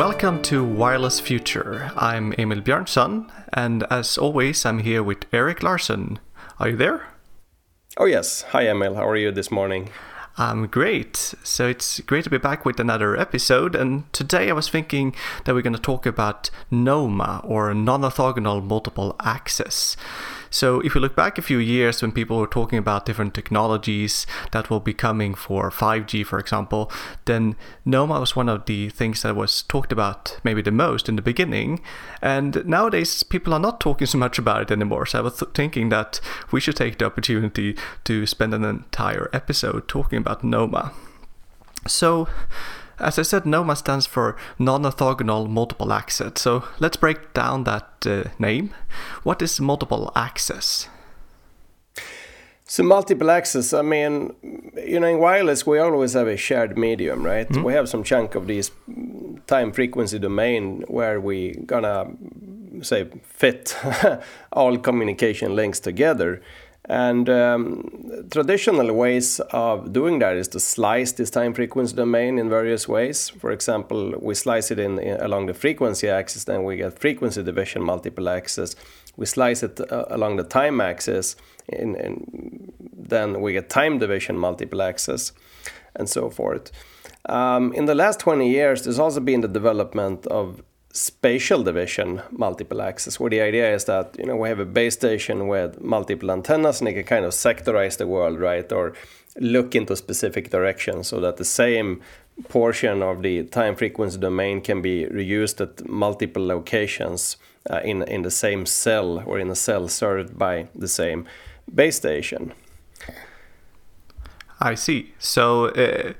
Welcome to Wireless Future. I'm Emil Björnson, and as always, I'm here with Erik Larsson. Are you there? Oh, yes. Hi, Emil. How are you this morning? I'm great. So it's great to be back with another episode. And today I was thinking that we're going to talk about NOMA or non orthogonal multiple access. So if you look back a few years when people were talking about different technologies that will be coming for 5G, for example, then NOMA was one of the things that was talked about maybe the most in the beginning. And nowadays people are not talking so much about it anymore. So I was th- thinking that we should take the opportunity to spend an entire episode talking about NOMA. So as I said, NOMA stands for non-orthogonal multiple access. So let's break down that uh, name. What is multiple access? So multiple access, I mean, you know, in wireless we always have a shared medium, right? Mm-hmm. We have some chunk of this time frequency domain where we gonna say fit all communication links together. And um, traditional ways of doing that is to slice this time frequency domain in various ways. For example, we slice it in, in along the frequency axis, then we get frequency division multiple access. We slice it uh, along the time axis, in, then we get time division multiple access, and so forth. Um, in the last 20 years, there's also been the development of spatial division multiple access where the idea is that you know we have a base station with multiple antennas and it can kind of sectorize the world right or look into specific directions so that the same portion of the time frequency domain can be reused at multiple locations uh, in in the same cell or in a cell served by the same base station. I see. So uh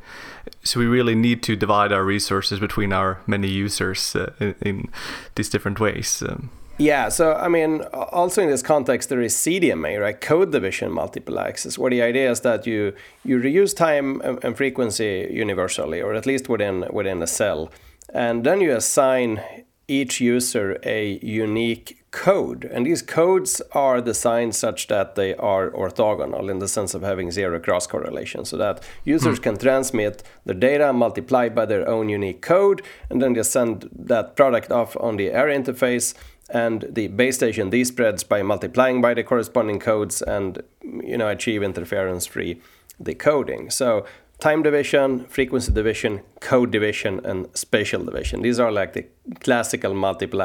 so we really need to divide our resources between our many users uh, in, in, these different ways. Um, yeah, so I mean, also in this context, there is CDMA, right? Code division multiple access, where the idea is that you you reuse time and, frequency universally, or at least within within a cell, and then you assign each user a unique code. And these codes are designed such that they are orthogonal in the sense of having zero cross correlation, so that users mm. can transmit the data multiplied by their own unique code, and then just send that product off on the air interface. And the base station despreads by multiplying by the corresponding codes and you know achieve interference-free decoding. So time division, frequency division, code division, and spatial division. These are like the classical multiple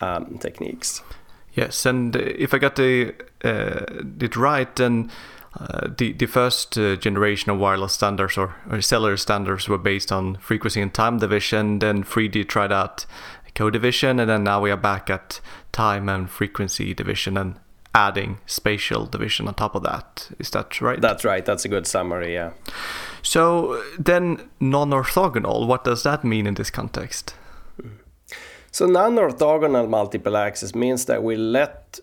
um, techniques. Yes, and if I got the, uh, it right, then uh, the the first uh, generation of wireless standards or, or, cellular standards were based on frequency and time division. Then 3G tried out code division, and then now we are back at time and frequency division and adding spatial division on top of that. Is that right? That's right. That's a good summary. Yeah. So then, non-orthogonal. What does that mean in this context? So non-orthogonal multiple access means that we let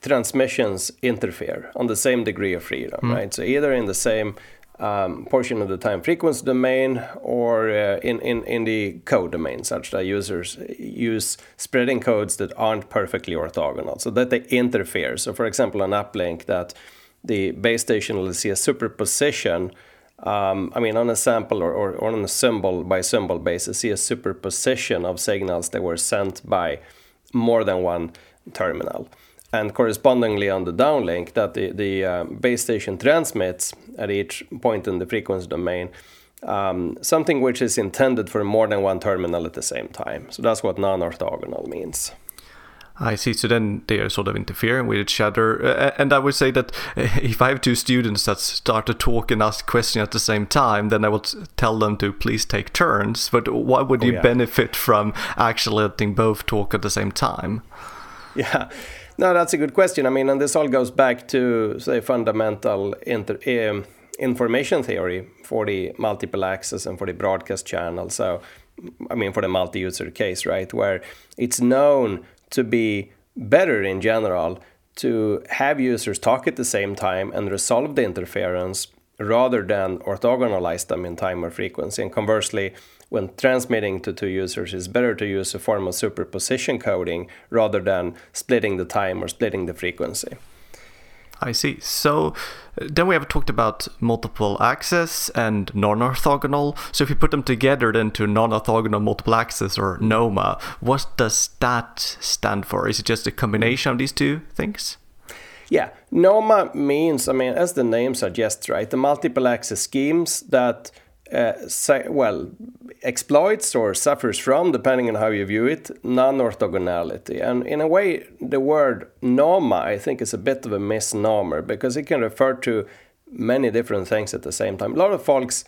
transmissions interfere on the same degree of freedom, mm. right? So either in the same um, portion of the time frequency domain or uh, in, in, in the code domain, such that users use spreading codes that aren't perfectly orthogonal, so that they interfere. So, for example, an uplink that the base station will see a superposition um, I mean, on a sample or, or, or, on a symbol by symbol basis, see a superposition of signals that were sent by more than one terminal. And correspondingly on the downlink, that the, the uh, base station transmits at each point in the frequency domain um, something which is intended for more than one terminal at the same time. So that's what non orthogonal means. I see. So then they are sort of interfering with each other. Uh, and I would say that if I have two students that start to talk and ask questions at the same time, then I would tell them to please take turns. But why would oh, you yeah. benefit from actually letting both talk at the same time? Yeah. No, that's a good question. I mean, and this all goes back to, say, fundamental inter- um, information theory for the multiple access and for the broadcast channel. So, I mean, for the multi user case, right? Where it's known to be better in general to have users talk at the same time and resolve the interference rather than orthogonalize them in time or frequency. And conversely, when transmitting to two users, it's better to use a form of superposition coding rather than splitting the time or splitting the frequency. I see. So uh, then we have talked about multiple access and non-orthogonal. So if you put them together into non-orthogonal multiple access or NOMA, what does that stand for? Is it just a combination of these two things? Yeah, NOMA means, I mean, as the name suggests, right, the multiple access schemes that uh, well, exploits or suffers from, depending on how you view it, non orthogonality. And in a way, the word NOMA, I think, is a bit of a misnomer because it can refer to many different things at the same time. A lot of folks,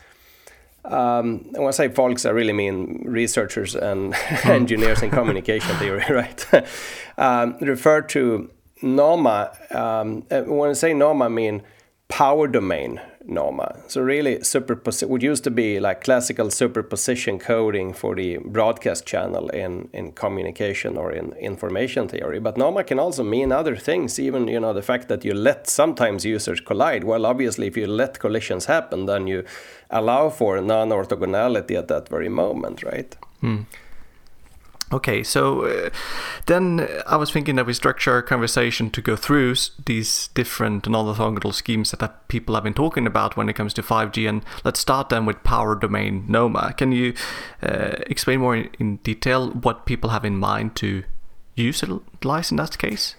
um, when I say folks, I really mean researchers and engineers in communication theory, right? um, refer to NOMA. Um, uh, when I say NOMA, I mean power domain NOMA. So really, superposi- would used to be like classical superposition coding for the broadcast channel in, in communication or in information theory. But NOMA can also mean other things. Even you know the fact that you let sometimes users collide. Well, obviously, if you let collisions happen, then you allow for non-orthogonality at that very moment, right? Hmm. Okay, so uh, then I was thinking that we structure our conversation to go through these different non-orthogonal schemes that people have been talking about when it comes to 5G, and let's start then with power domain NOMA. Can you uh, explain more in, in, detail what people have in mind to utilize in that case?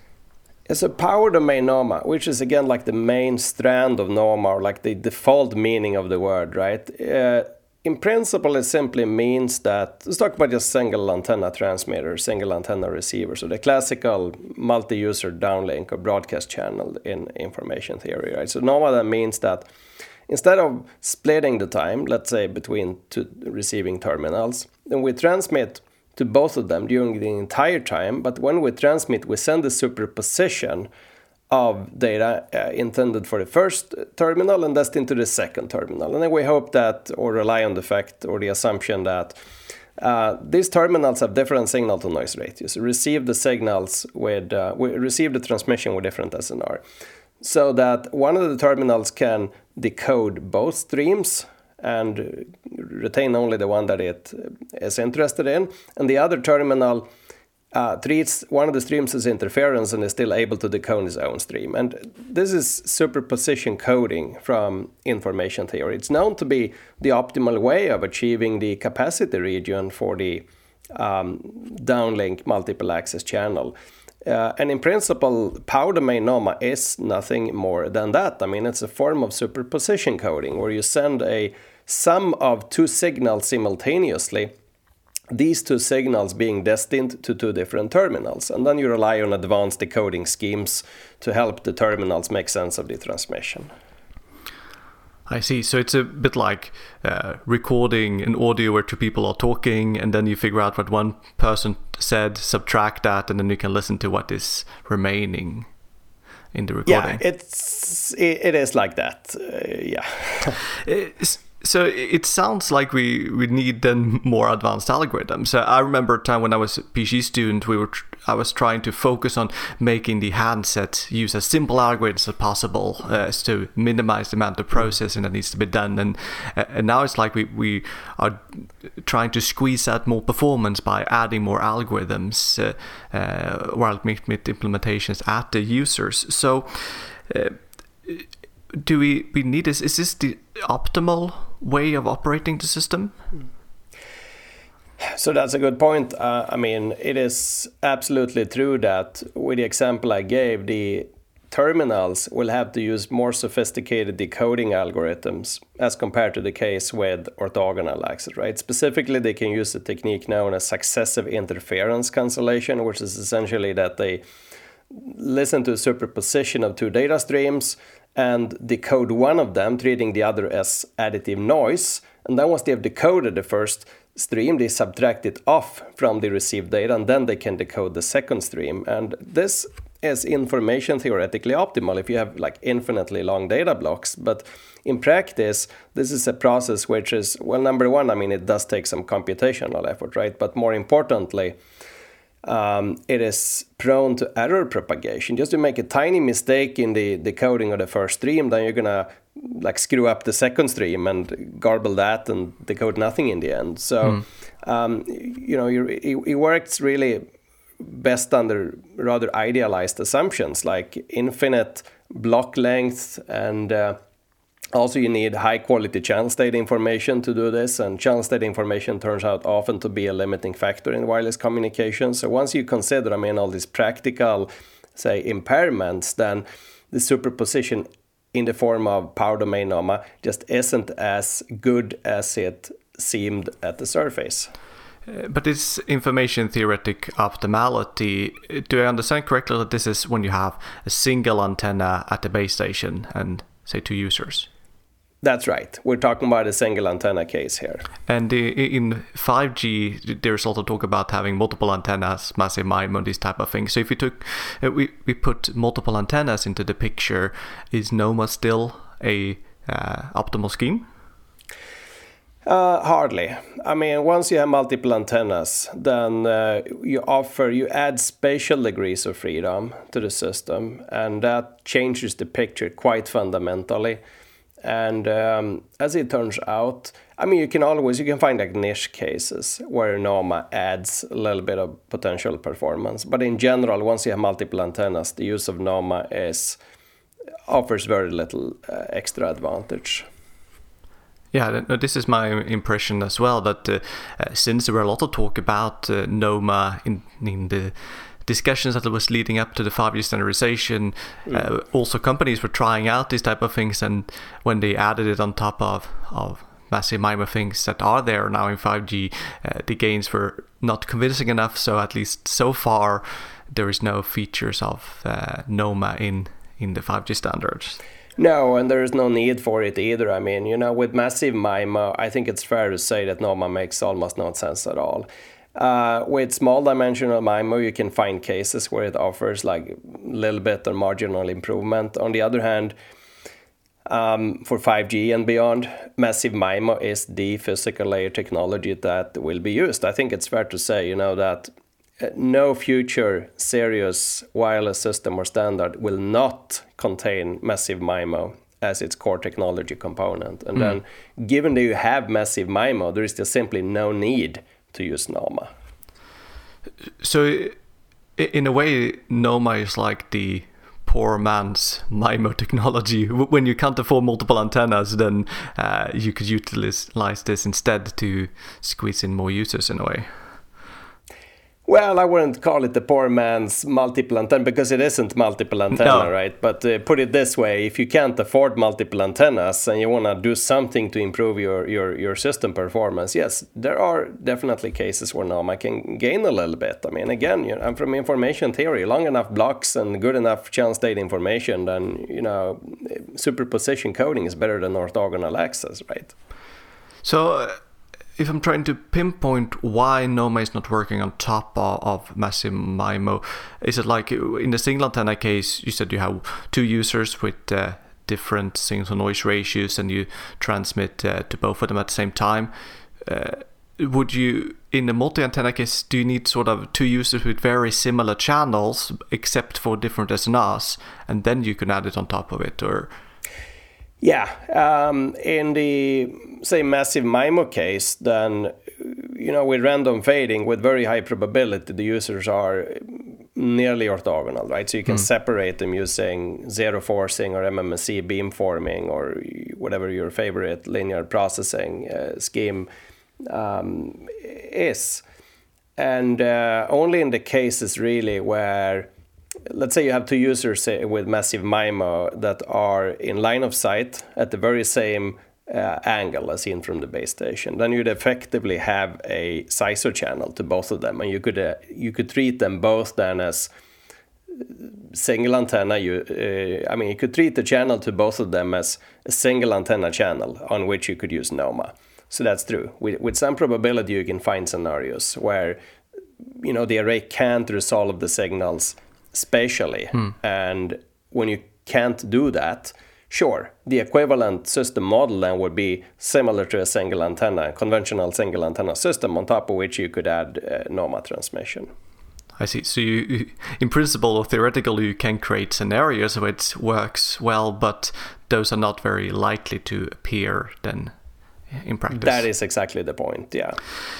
It's a power domain NOMA, which is again like the main strand of NOMA, or like the default meaning of the word, right? Uh, in principle, it simply means that let's talk about just single antenna transmitter, single antenna receiver. So the classical multi-user downlink or broadcast channel in information theory, right? So NOMA that means that instead of splitting the time, let's say between two receiving terminals, then we transmit to both of them during the entire time. But when we transmit, we send the superposition of data uh, intended for the first terminal and destined to the second terminal. And then we hope that, or rely on the fact or the assumption that uh, these terminals have different signal to noise ratios. Receive the signals with, uh, we receive the transmission with different SNR, so that one of the terminals can decode both streams and retain only the one that it is interested in, and the other terminal uh, treats one of the streams as interference and is still able to decode its own stream. And this is superposition coding from information theory. It's known to be the optimal way of achieving the capacity region for the um, downlink multiple access channel. Uh, and in principle, power domain NOMA is nothing more than that. I mean, it's a form of superposition coding where you send a sum of two signals simultaneously these two signals being destined to two different terminals. And then you rely on advanced decoding schemes to help the terminals make sense of the transmission. I see. So it's a bit like uh, recording an audio where two people are talking, and then you figure out what one person said, subtract that, and then you can listen to what is remaining in the recording. Yeah, it's it, it is like that. Uh, yeah. so it sounds like we, we need then more advanced algorithms. So I remember a time when I was a PhD student, we were tr- I was trying to focus on making the handset use as simple algorithms as possible uh, to minimize the amount of processing that needs to be done. And uh, and now it's like we, we are trying to squeeze out more performance by adding more algorithms uh, uh, while implementations at the users. So uh, do we, we need this? Is this the optimal way of operating the system? So that's a good point. Uh, I mean, it is absolutely true that with the example I gave, the terminals will have to use more sophisticated decoding algorithms as compared to the case with orthogonal access, right? Specifically, they can use a technique known as successive interference cancellation, which is essentially that they listen to a superposition of two data streams and decode one of them, treating the other as additive noise. And then once they have decoded the first stream, they subtract it off from the received data, and then they can decode the second stream. And this is information theoretically optimal if you have like infinitely long data blocks. But in practice, this is a process which is, well, number one, I mean, it does take some computational effort, right? But more importantly, um, it is prone to error propagation. Just to make a tiny mistake in the decoding of the first stream, then you're gonna like screw up the second stream and garble that and decode nothing in the end. So, mm. um, you know, it, it works really best under rather idealized assumptions like infinite block length and uh, also you need high quality channel state information to do this and channel state information turns out often to be a limiting factor in wireless communication so once you consider i mean all these practical say impairments then the superposition in the form of power domain NOMA just isn't as good as it seemed at the surface. Uh, but this information theoretic optimality, do I understand correctly that this is when you have a single antenna at the base station and say two users? That's right. We're talking about a single antenna case here. And in 5G, there's also talk about having multiple antennas, massive MIMO, these type of things. So if we took, uh, we, we put multiple antennas into the picture, is NOMA still a uh, optimal scheme? Uh, hardly. I mean, once you have multiple antennas, then uh, you offer, you add spatial degrees of freedom to the system, and that changes the picture quite fundamentally. And um, as it turns out, I mean, you can always you can find like niche cases where NOMA adds a little bit of potential performance. But in general, once you have multiple antennas, the use of NOMA is offers very little uh, extra advantage. Yeah, this is my impression as well. That uh, since there were a lot of talk about uh, NOMA in in the discussions that was leading up to the 5G standardization, mm. uh, also companies were trying out these type of things, and when they added it on top of of massive MIMO things that are there now in 5G, uh, the gains were not convincing enough. So at least so far, there is no features of uh, NOMA in in the 5G standards. No, and there is no need for it either. I mean, you know, with massive MIMO, I think it's fair to say that NOMA makes almost no sense at all. Uh, with small dimensional MIMO, you can find cases where it offers like a little bit of marginal improvement. On the other hand, um, for 5G and beyond, massive MIMO is the physical layer technology that will be used. I think it's fair to say, you know, that uh, no future serious wireless system or standard will not contain massive MIMO as its core technology component. And mm. then, given that you have massive MIMO, there is just simply no need to use NOMA. So, in a way, NOMA is like the poor man's MIMO technology. When you can't afford multiple antennas, then uh, you could utilize this instead to squeeze in more users in a way. Well, I wouldn't call it the poor man's multiple antenna because it isn't multiple antenna, no. right? But uh, put it this way: if you can't afford multiple antennas and you want to do something to improve your, your your system performance, yes, there are definitely cases where NOMA can gain a little bit. I mean, again, you know, I'm from information theory. Long enough blocks and good enough channel state information, then you know, superposition coding is better than orthogonal access, right? So. Uh if I'm trying to pinpoint why NOMA is not working on top of, of MIMO, is it like in the single antenna case, you said you have two users with uh, different signal to noise ratios and you transmit uh, to both of them at the same time. Uh, would you, in the multi antenna case, do you need sort of two users with very similar channels except for different SNRs and then you can add it on top of it? Or yeah, um, in the say massive MIMO case, then you know with random fading with very high probability, the users are nearly orthogonal, right? So you can mm. separate them using zero forcing or MMSE beamforming or whatever your favorite linear processing uh, scheme um, is, and uh, only in the cases really where let's say you have two users with massive MIMO that are in line of sight at the very same uh, angle as seen from the base station, then you'd effectively have a SISO channel to both of them, and you could uh, you could treat them both then as single antenna. You, uh, I mean, you could treat the channel to both of them as a single antenna channel on which you could use NOMA. So that's true. With, with some probability, you can find scenarios where you know the array can't resolve the signals spatially. Hmm. And when you can't do that, sure, the equivalent system model then would be similar to a single antenna, conventional single antenna system, on top of which you could add uh, NOMA transmission. I see. So you, in principle or theoretically, you can create scenarios where it works well, but those are not very likely to appear then in practice. That is exactly the point. Yeah.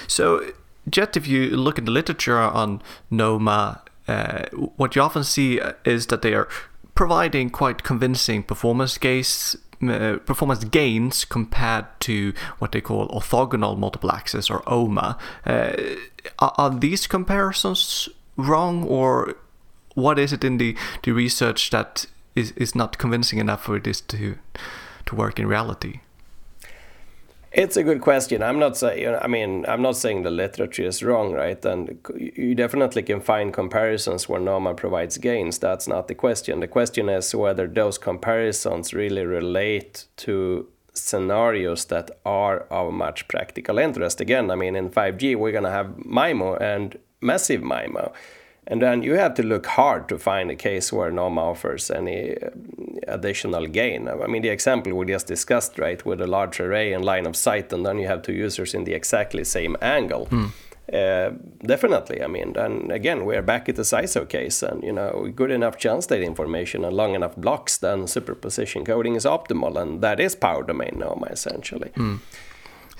So, Jet, if you look at the literature on NOMA, uh, what you often see is that they are providing quite convincing performance gains, uh, performance gains compared to what they call orthogonal multiple access or OMA. Uh, are, are, these comparisons wrong, or what is it in the, the research that is, is not convincing enough for this to to work in reality? It's a good question. I'm not saying. I mean, I'm not saying the literature is wrong, right? And you definitely can find comparisons where NOMA provides gains. That's not the question. The question is whether those comparisons really relate to scenarios that are of much practical interest. Again, I mean, in 5G, we're to have MIMO and massive MIMO. And then you have to look hard to find a case where NOMA offers any uh, additional gain. I mean, the example we just discussed, right, with a large array and line of sight, and then you have two users in the exactly same angle. Mm. Uh, definitely, I mean, then again, we're back at the SISO case, and you know, good enough channel state information and long enough blocks, then superposition coding is optimal, and that is power domain NOMA essentially. Mm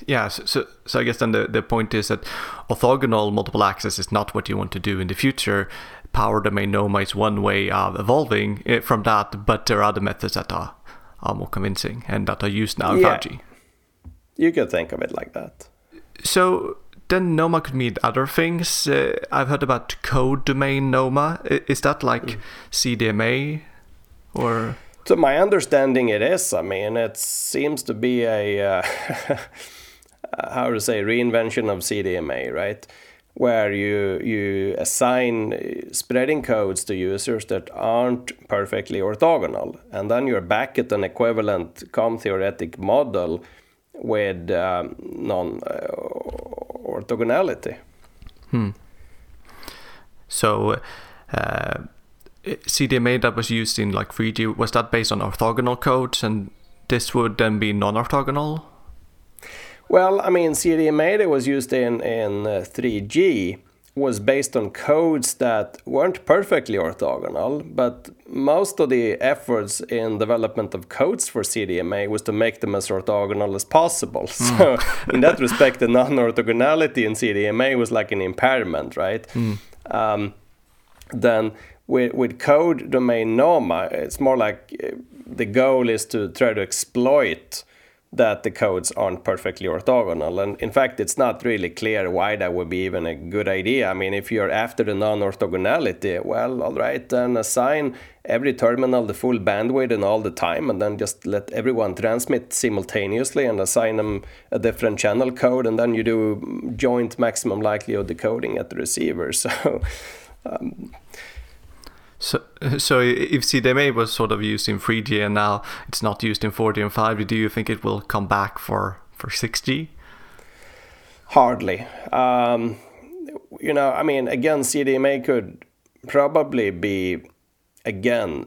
yeah, so, so, so I guess then the, the point is that orthogonal multiple access is not what you want to do in the future. Power domain NOMA is one way of evolving eh, from that, but there are other methods that are, are more convincing and that are used now in yeah. 5G. You could think of it like that. So then NOMA could mean other things. Uh, I've heard about code domain NOMA. Is that like mm. CDMA or? To my understanding, it is. I mean, it seems to be a. Uh, how to say reinvention of CDMA, right? Where you you assign spreading codes to users that aren't perfectly orthogonal, and then you're back at an equivalent COM theoretic model with um, non uh, orthogonality. Hmm. So. Uh, CDMA that was used in like 3G was that based on orthogonal codes, and this would then be non-orthogonal? Well, I mean, CDMA that was used in, in uh, 3G was based on codes that weren't perfectly orthogonal, but most of the efforts in development of codes for CDMA was to make them as orthogonal as possible. Mm. So, in that respect, the non-orthogonality in CDMA was like an impairment, right? Mm. Um, then with, with code domain NOMA, it's more like uh, the goal is to try to exploit that the codes aren't perfectly orthogonal. And in fact, it's not really clear why that would be even a good idea. I mean, if you're after the non orthogonality, well, all right, then assign every terminal the full bandwidth and all the time, and then just let everyone transmit simultaneously and assign them a different channel code, and then you do joint maximum likelihood decoding at the receiver. So, um, so, so if CDMA was sort of used in 3G and now it's not used in 4G and 5G, do you think it will come back for, for 6G? Hardly. Um, you know, I mean, again, CDMA could probably be, again,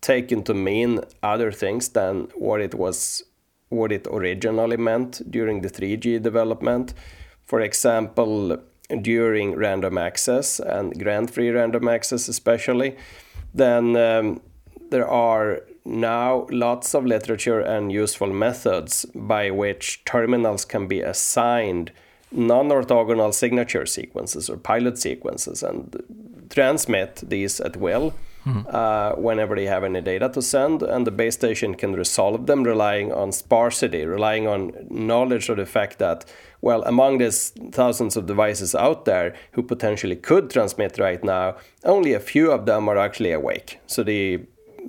taken to mean other things than what it was, what it originally meant during the 3G development. For example, during random access and grant free random access, especially, then um, there are now lots of literature and useful methods by which terminals can be assigned non orthogonal signature sequences or pilot sequences and transmit these at will. Mm-hmm. Uh, whenever they have any data to send, and the base station can resolve them relying on sparsity, relying on knowledge of the fact that well, among these thousands of devices out there who potentially could transmit right now, only a few of them are actually awake. So the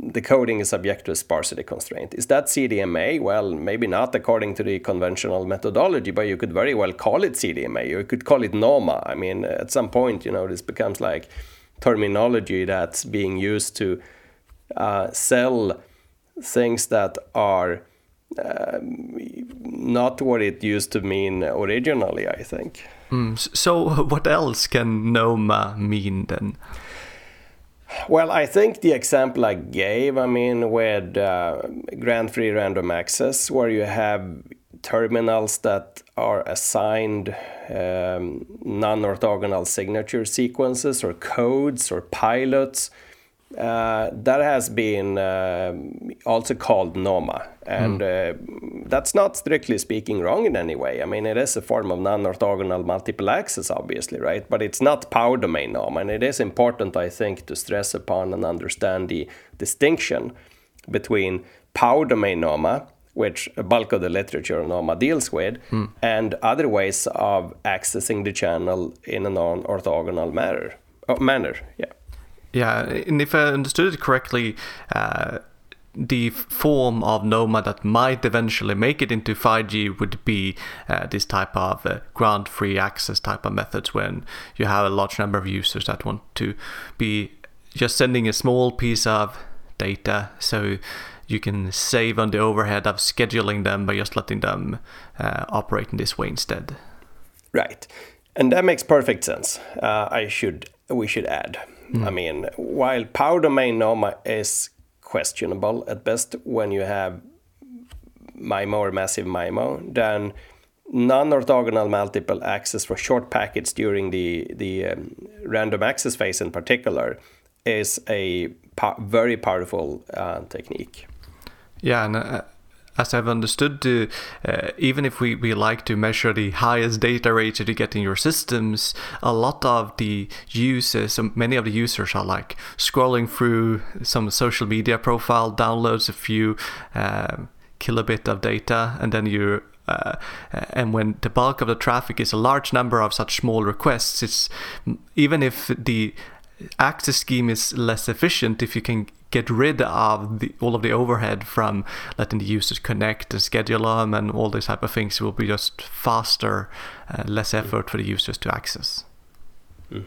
the coding is subject to a sparsity constraint. Is that CDMA? Well, maybe not according to the conventional methodology, but you could very well call it CDMA. You could call it NOMA. I mean, at some point, you know, this becomes like terminology that's being used to uh, sell things that are um, not what it used to mean originally, I think. Mm, so, what else can NOMA mean then? Well, I think the example I gave, I mean, with uh, grant free random access, where you have terminals that are assigned um, non orthogonal signature sequences or codes or pilots uh, that has been uh, also called NOMA, and uh, that's not strictly speaking wrong in any way. I mean, it is a form of non-orthogonal multiple access, obviously, right? But it's not power domain NOMA, and it is important, I think, to stress upon and understand the distinction between power domain NOMA, which a bulk of the literature on NOMA deals with, and other ways of accessing the channel in a non-orthogonal manner. Oh, manner, yeah. Yeah, and if I understood it correctly, uh, the form of NOMA that might eventually make it into 5G would be uh, this type of uh, grant free access type of methods when you have a large number of users that want to be just sending a small piece of data so you can save on the overhead of scheduling them by just letting them uh, operate in this way instead. Right, and that makes perfect sense. Uh, I should we should add. I mean, while power domain NOMA is questionable at best when you have MIMO or massive MIMO, then non-orthogonal multiple access for short packets during the the um, random access phase in particular is a po- very powerful uh, technique. Yeah, and uh, as I've understood, uh, uh, even if we, we like to measure the highest data rates that you get in your systems, a lot of the users, um, many of the users are like scrolling through some social media profile, downloads a few uh, kilobit of data, and then you uh, and when the bulk of the traffic is a large number of such small requests, it's even if the access scheme is less efficient, if you can get rid of the, all of the overhead from letting the users connect and schedule them and all these type of things, it will be just faster, uh, less effort for the users to access. Mm.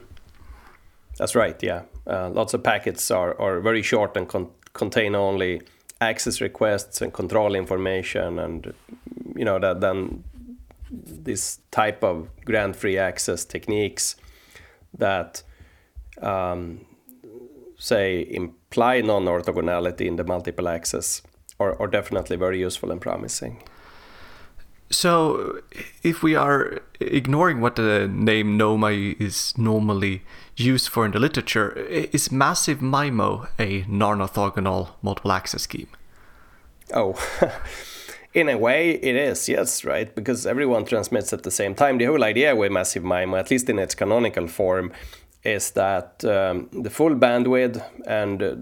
That's right. Yeah, uh, lots of packets are, are very short and con- contain only access requests and control information, and you know that then this type of grant free access techniques that um, say imply non-orthogonality in the multiple access are, are definitely very useful and promising. So, if we are ignoring what the name NOMA is normally used for in the literature, is massive MIMO a non-orthogonal multiple access scheme? Oh, in a way, it is, yes, right? Because everyone transmits at the same time. The whole idea with massive MIMO, at least in its canonical form, is that um, the full bandwidth and uh,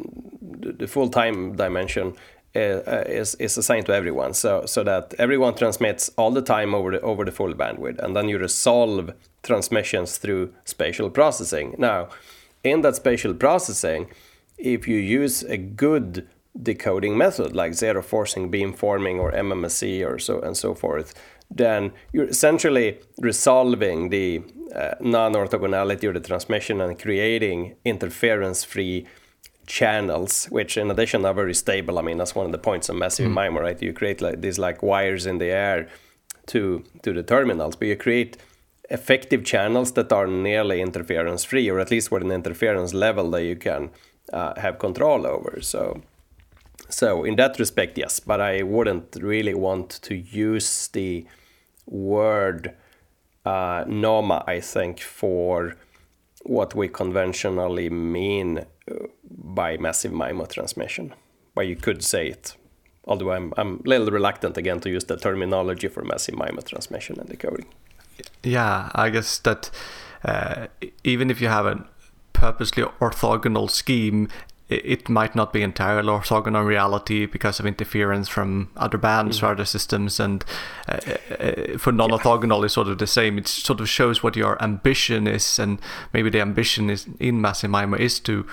the full time dimension uh, is is assigned to everyone, so so that everyone transmits all the time over the over the full bandwidth, and then you resolve transmissions through spatial processing. Now, in that spatial processing, if you use a good decoding method like zero forcing, beamforming, or MMSE, or so and so forth, then you're essentially resolving the uh, non-orthogonality of the transmission and creating interference-free channels, which in addition are very stable. I mean, that's one of the points of massive mm. MIMO, right? You create like these like wires in the air to to the terminals, but you create effective channels that are nearly interference-free, or at least with an interference level that you can uh, have control over. So. So in that respect, yes, but I wouldn't really want to use the word uh, NOMA, I think, for what we conventionally mean uh, by massive MIMO transmission. But you could say it, although I'm, I'm a little reluctant again to use the terminology for massive MIMO transmission and decoding. Yeah, I guess that uh, even if you have a purposely orthogonal scheme, it might not be entirely orthogonal reality because of interference from other bands mm. or other systems and uh, uh, for non-orthogonal yeah. is sort of the same it sort of shows what your ambition is and maybe the ambition is in massive MIMO is to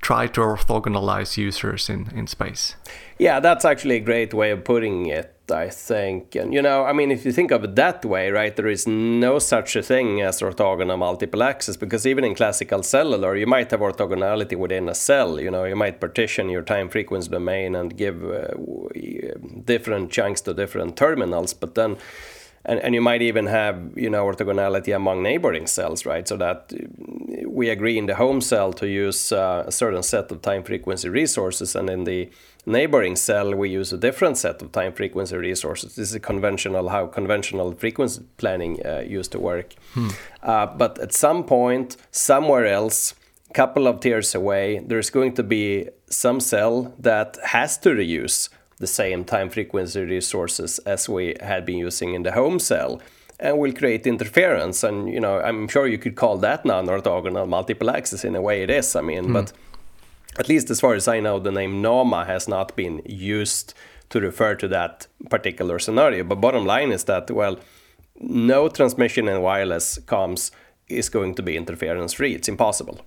try to orthogonalize users in, in space yeah that's actually a great way of putting it I think. And you know, I mean, if you think of it that way, right, there is no such a thing as orthogonal multiple access because even in classical cellular, you might have orthogonality within a cell. You know, you might partition your time frequency domain and give uh, different chunks to different terminals, but then. And, and you might even have you know orthogonality among neighboring cells right so that we agree in the home cell to use uh, a certain set of time frequency resources and in the neighboring cell, we use a different set of time frequency resources. This is conventional how conventional frequency planning uh, used to work. Hmm. Uh, but at some point, somewhere else, a couple of tiers away, there's going to be some cell that has to reuse the same time frequency resources as we had been using in the home cell and will create interference and you know i'm sure you could call that non-orthogonal multiple access in a way it is i mean mm. but at least as far as i know the name noma has not been used to refer to that particular scenario. But bottom line is that well no transmission in wireless comms is going to be interference free. It's impossible.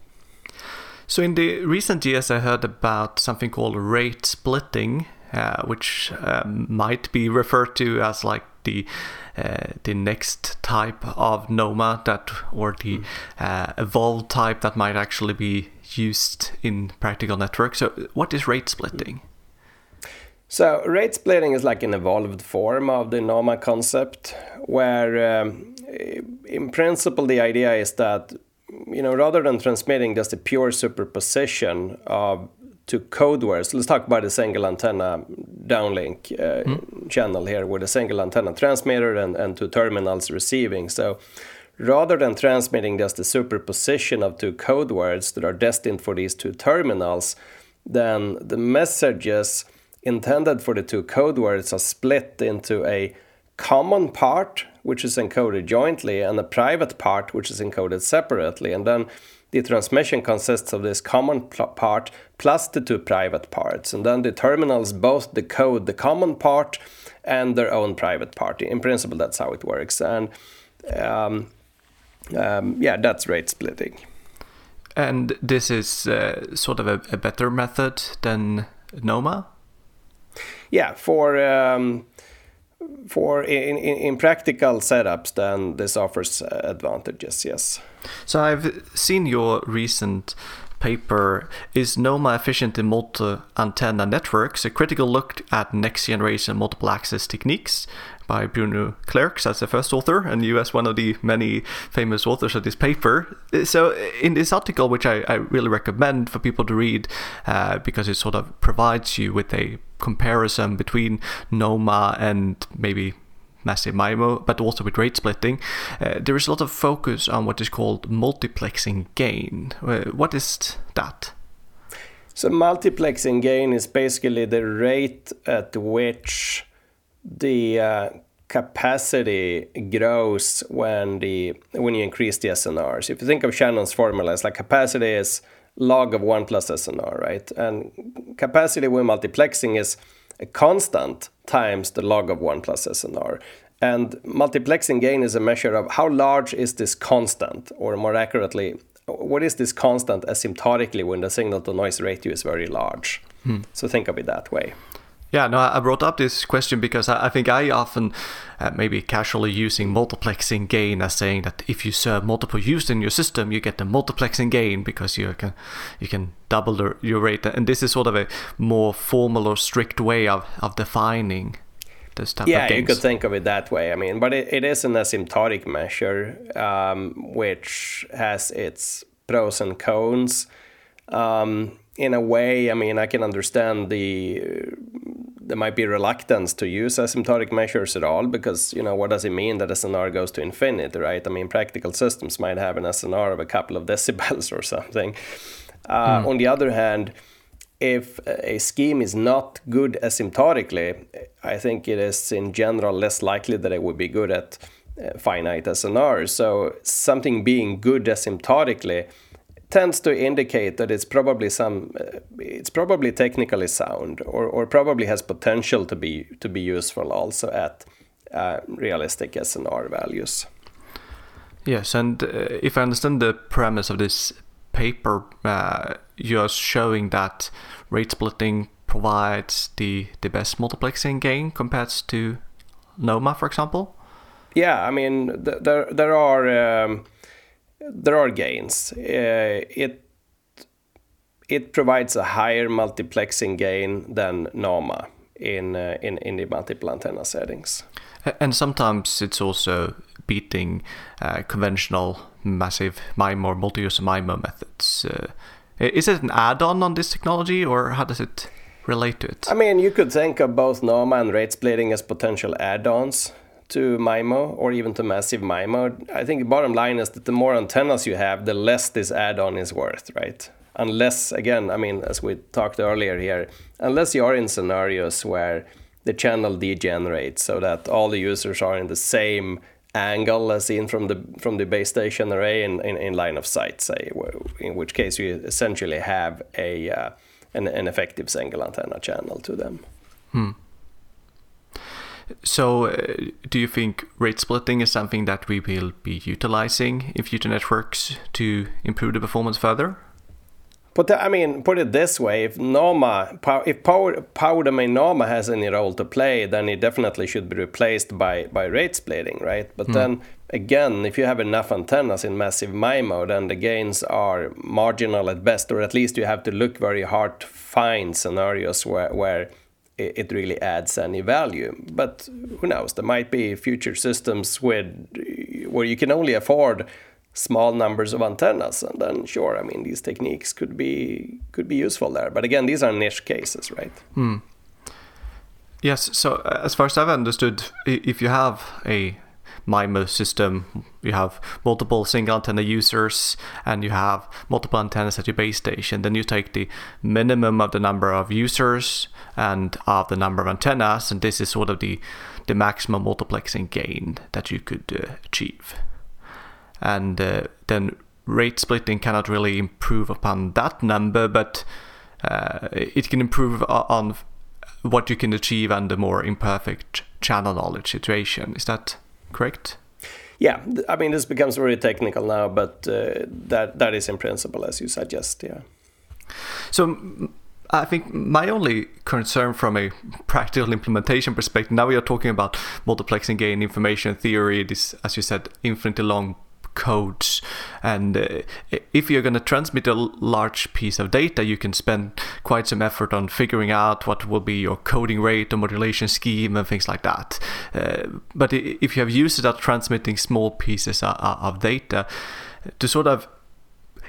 So in the recent years i heard about something called rate splitting uh, which um, might be referred to as like the uh, the next type of NOMA that or the mm. uh, evolved type that might actually be used in practical networks. So, what is rate splitting? So, rate splitting is like an evolved form of the NOMA concept, where um, in principle the idea is that you know rather than transmitting just a pure superposition of to code words. Let's talk about the single antenna downlink uh, mm. channel here with a single antenna transmitter and, and two terminals receiving. So rather than transmitting just the superposition of two code words that are destined for these two terminals, then the messages intended for the two code words are split into a common part, which is encoded jointly, and a private part, which is encoded separately. And then the transmission consists of this common part plus the two private parts, and then the terminals both decode the common part and their own private part. In principle, that's how it works, and um, um, yeah, that's rate splitting. And this is uh, sort of a, a, better method than NOMA. Yeah, for um, for in, in, in, practical setups, then this offers advantages. Yes. So I've seen your recent paper is NOMA efficient in multi-antenna networks, a critical look at next generation multiple access techniques by Bruno Clerckx as the first author, and you as one of the many famous authors of this paper. So, in this article, which I, I really recommend for people to read uh, because it sort of provides you with a comparison between NOMA and maybe massive MIMO, but also with rate splitting, uh, there is a lot of focus on what is called multiplexing gain. Uh, what is that? So, multiplexing gain is basically the rate at which the uh, capacity grows when the when you increase the SNRs. If you think of Shannon's formula, it's like capacity is log of 1 plus SNR, right? And capacity with multiplexing is a constant times the log of 1 plus SNR. And multiplexing gain is a measure of how large is this constant, or more accurately, what is this constant asymptotically when the signal to noise ratio is very large. Hmm. So think of it that way. Yeah, no, I brought up this question because I, think I often, uh, maybe casually using multiplexing gain as saying that if you serve multiple users in your system, you get the multiplexing gain because you can you can double the, your rate. And this is sort of a more formal or strict way of, of defining this type yeah, of gains. you could think of it that way. I mean, but it, it is an asymptotic measure, um, which has its pros and cons. Um, in a way, I mean, I can understand the there might be reluctance to use asymptotic measures at all because you know what does it mean that SNR goes to infinity, right? I mean, practical systems might have an SNR of a couple of decibels or something. Uh, mm. On the other hand, if a scheme is not good asymptotically, I think it is in general less likely that it would be good at uh, finite SNR. So something being good asymptotically tends to indicate that it's probably some uh, it's probably technically sound or, or probably has potential to be to be useful also at uh, realistic SNR values. Yes, and uh, if I understand the premise of this paper, uh, you're showing that rate splitting provides the the best multiplexing gain compared to NOMA, for example. Yeah, I mean th- there there are. Um, there are gains. Uh, it it provides a higher multiplexing gain than NOMA in uh, in in the multiple antenna settings. And sometimes it's also beating uh, conventional massive MIMO or multi-user MIMO methods. Is it an add-on on this technology, or how does it relate to it? I mean, you could think of both NOMA and rate splitting as potential add-ons to MIMO or even to massive MIMO. I think the bottom line is that the more antennas you have, the less this add-on is worth, right? Unless, again, I mean, as we talked earlier here, unless you are in scenarios where the channel degenerates so that all the users are in the same angle as seen from the from the base station array in, in, in line of sight, say, in which case you essentially have a uh, an, an effective single antenna channel to them. Hmm. So, uh, do you think rate splitting is something that we will be utilizing in future networks to improve the performance further? But I mean, put it this way: if NOMA, if power power domain NOMA has any role to play, then it definitely should be replaced by by rate splitting, right? But mm. then again, if you have enough antennas in massive MIMO, then the gains are marginal at best, or at least you have to look very hard to find scenarios where where it really adds any value. But who knows? There might be future systems with where you can only afford small numbers of antennas and then sure i mean these techniques could be could be useful there but again these are niche cases right hmm. yes so uh, as far as i've understood if you have a MIMO system, you have multiple single antenna users, and you have multiple antennas at your base station. Then you take the minimum of the number of users and of the number of antennas, and this is sort of the the maximum multiplexing gain that you could uh, achieve and uh, then rate splitting cannot really improve upon that number, but uh, it can improve on what you can achieve under more imperfect channel knowledge situation. Is that correct? Yeah, I mean this becomes very technical now, but uh, that that is in principle as you suggest. Yeah. So I think my only concern from a practical implementation perspective, now we are talking about multiplexing gain information theory, this, as you said, infinitely long codes. And uh, if you're going to transmit a large piece of data, you can spend quite some effort on figuring out what will be your coding rate or modulation scheme and things like that. Uh, but if you have users that are transmitting small pieces of, of data, to sort of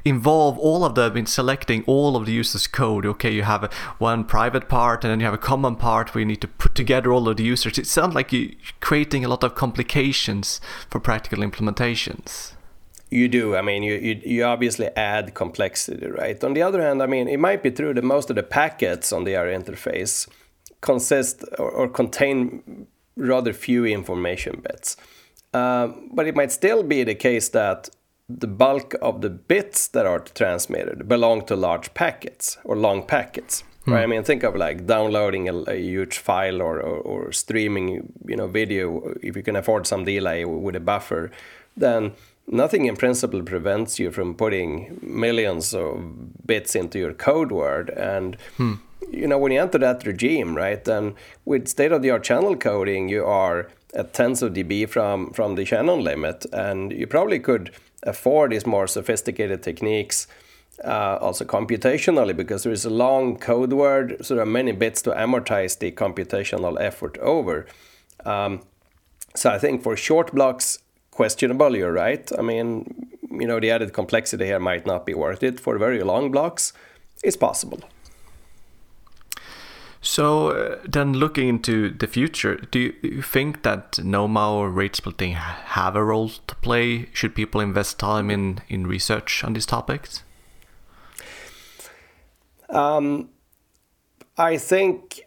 involve all of them in selecting all of the users' code. Okay, you have a, one private part and then you have a common part where you need to put together all of the users. It sounds like you're creating a lot of complications for practical implementations. You do. I mean, you, you, you obviously add complexity, right? On the other hand, I mean, it might be true that most of the packets on the air interface consist or, or contain rather few information bits. Um, but it might still be the case that the bulk of the bits that are transmitted belong to large packets or long packets. Hmm. Right? I mean, think of like downloading a, a huge file or, or, or, streaming, you know, video. If you can afford some delay with a buffer, then nothing in principle prevents you from putting millions of bits into your code word. And hmm. you know, when you enter that regime, right, then with state-of-the-art channel coding, you are at tens of dB from from the Shannon limit, and you probably could afford these more sophisticated techniques uh, also computationally because there is a long code word so there are many bits to amortize the computational effort over. Um, so i think for short blocks questionable you're right. I mean you know the added complexity here might not be worth it. For very long blocks it's possible so uh, then looking into the future, do you think that NOMA or rate splitting have a role to play? Should people invest time in, in research on these topics? Um, I think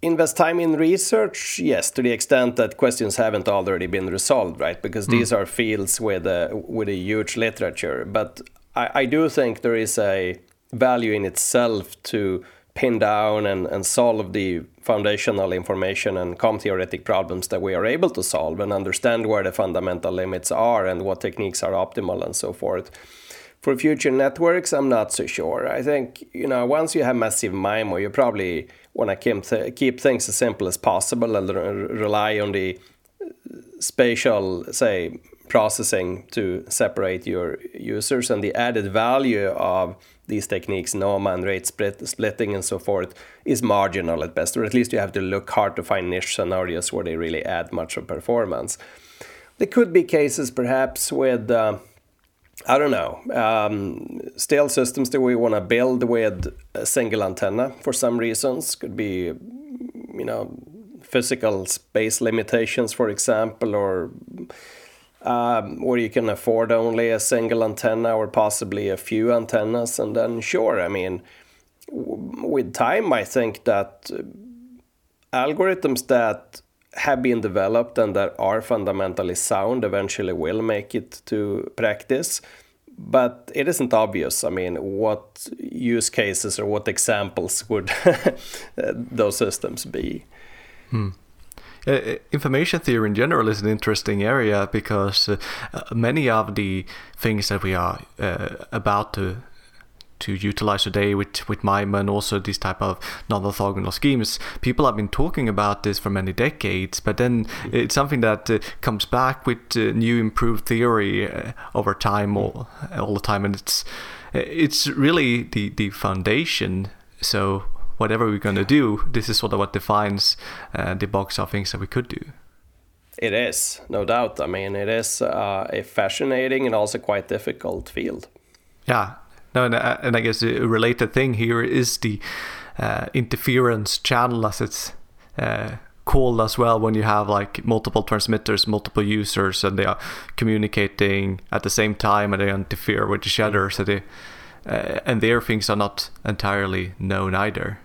invest time in research, yes, to the extent that questions haven't already been resolved, right? Because mm. these are fields with a with a huge literature. But I, I do think there is a value in itself to pin down and, and solve the foundational information and com theoretic problems that we are able to solve and understand where the fundamental limits are and what techniques are optimal and so forth. For future networks, I'm not so sure. I think, you know, once you have massive MIMO, you probably want to keep, th- keep things as simple as possible and re- rely on the spatial, say, processing to separate your users and the added value of these techniques, NOMA and rate split, splitting and so forth, is marginal at best, or at least you have to look hard to find niche scenarios where they really add much of performance. There could be cases perhaps with, uh, I don't know, um, still systems that we want to build with a single antenna for some reasons. Could be, you know, physical space limitations, for example, or um, where you can afford only a single antenna or possibly a few antennas. And then, sure, I mean, w- with time, I think that algorithms that have been developed and that are fundamentally sound eventually will make it to practice. But it isn't obvious. I mean, what use cases or what examples would those systems be? Hmm. Uh, information theory in general is an interesting area because uh, many of the things that we are uh, about to to utilize today with with MIMO and also these type of non-orthogonal schemes. People have been talking about this for many decades, but then it's something that uh, comes back with uh, new improved theory uh, over time all, all the time, and it's it's really the the foundation. So whatever we're going to do, this is sort of what defines uh, the box of things that we could do. It is, no doubt. I mean, it is uh, a fascinating and also quite difficult field. Yeah, no, and, uh, and I guess a related thing here is the uh, interference channel, as it's uh, called as well, when you have like multiple transmitters, multiple users, and they are communicating at the same time, and they interfere with each other. So they uh, and their things are not entirely known either.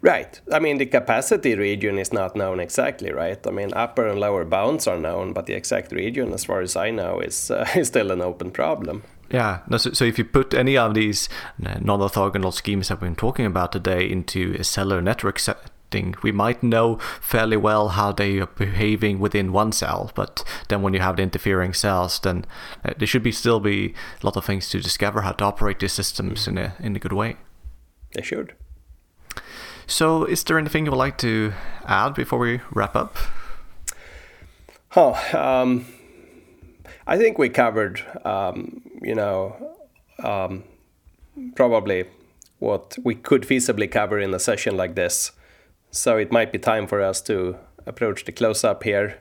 Right. I mean, the capacity region is not known exactly, right? I mean, upper and lower bounds are known, but the exact region, as far as I know, is, uh, is still an open problem. Yeah. No, so, so if you put any of these uh, non-orthogonal schemes that we've been talking about today into a cellular network setting, we might know fairly well how they are behaving within one cell. But then when you have the interfering cells, then uh, there should be still be a lot of things to discover how to operate these systems in a in a good way. They should. So, is there anything you would like to add before we wrap up? Oh, um, I think we covered, um, you know, um, probably what we could feasibly cover in a session like this. So it might be time for us to approach the close up here.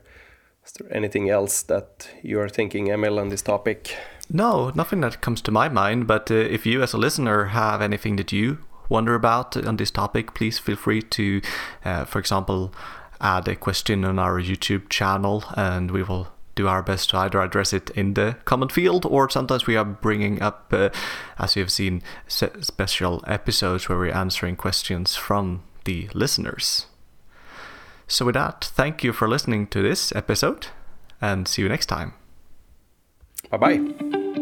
Is there anything else that you are thinking, Emil, on this topic? No, nothing that comes to my mind. But uh, if you, as a listener, have anything that you wonder about on this topic, please feel free to, uh, for example, add a question on our YouTube channel, and we will do our best to either address it in the comment field or sometimes we are bringing up, uh, as you have seen, special episodes where we're answering questions from the listeners. So, with that, thank you for listening to this episode and see you next time. Bye bye.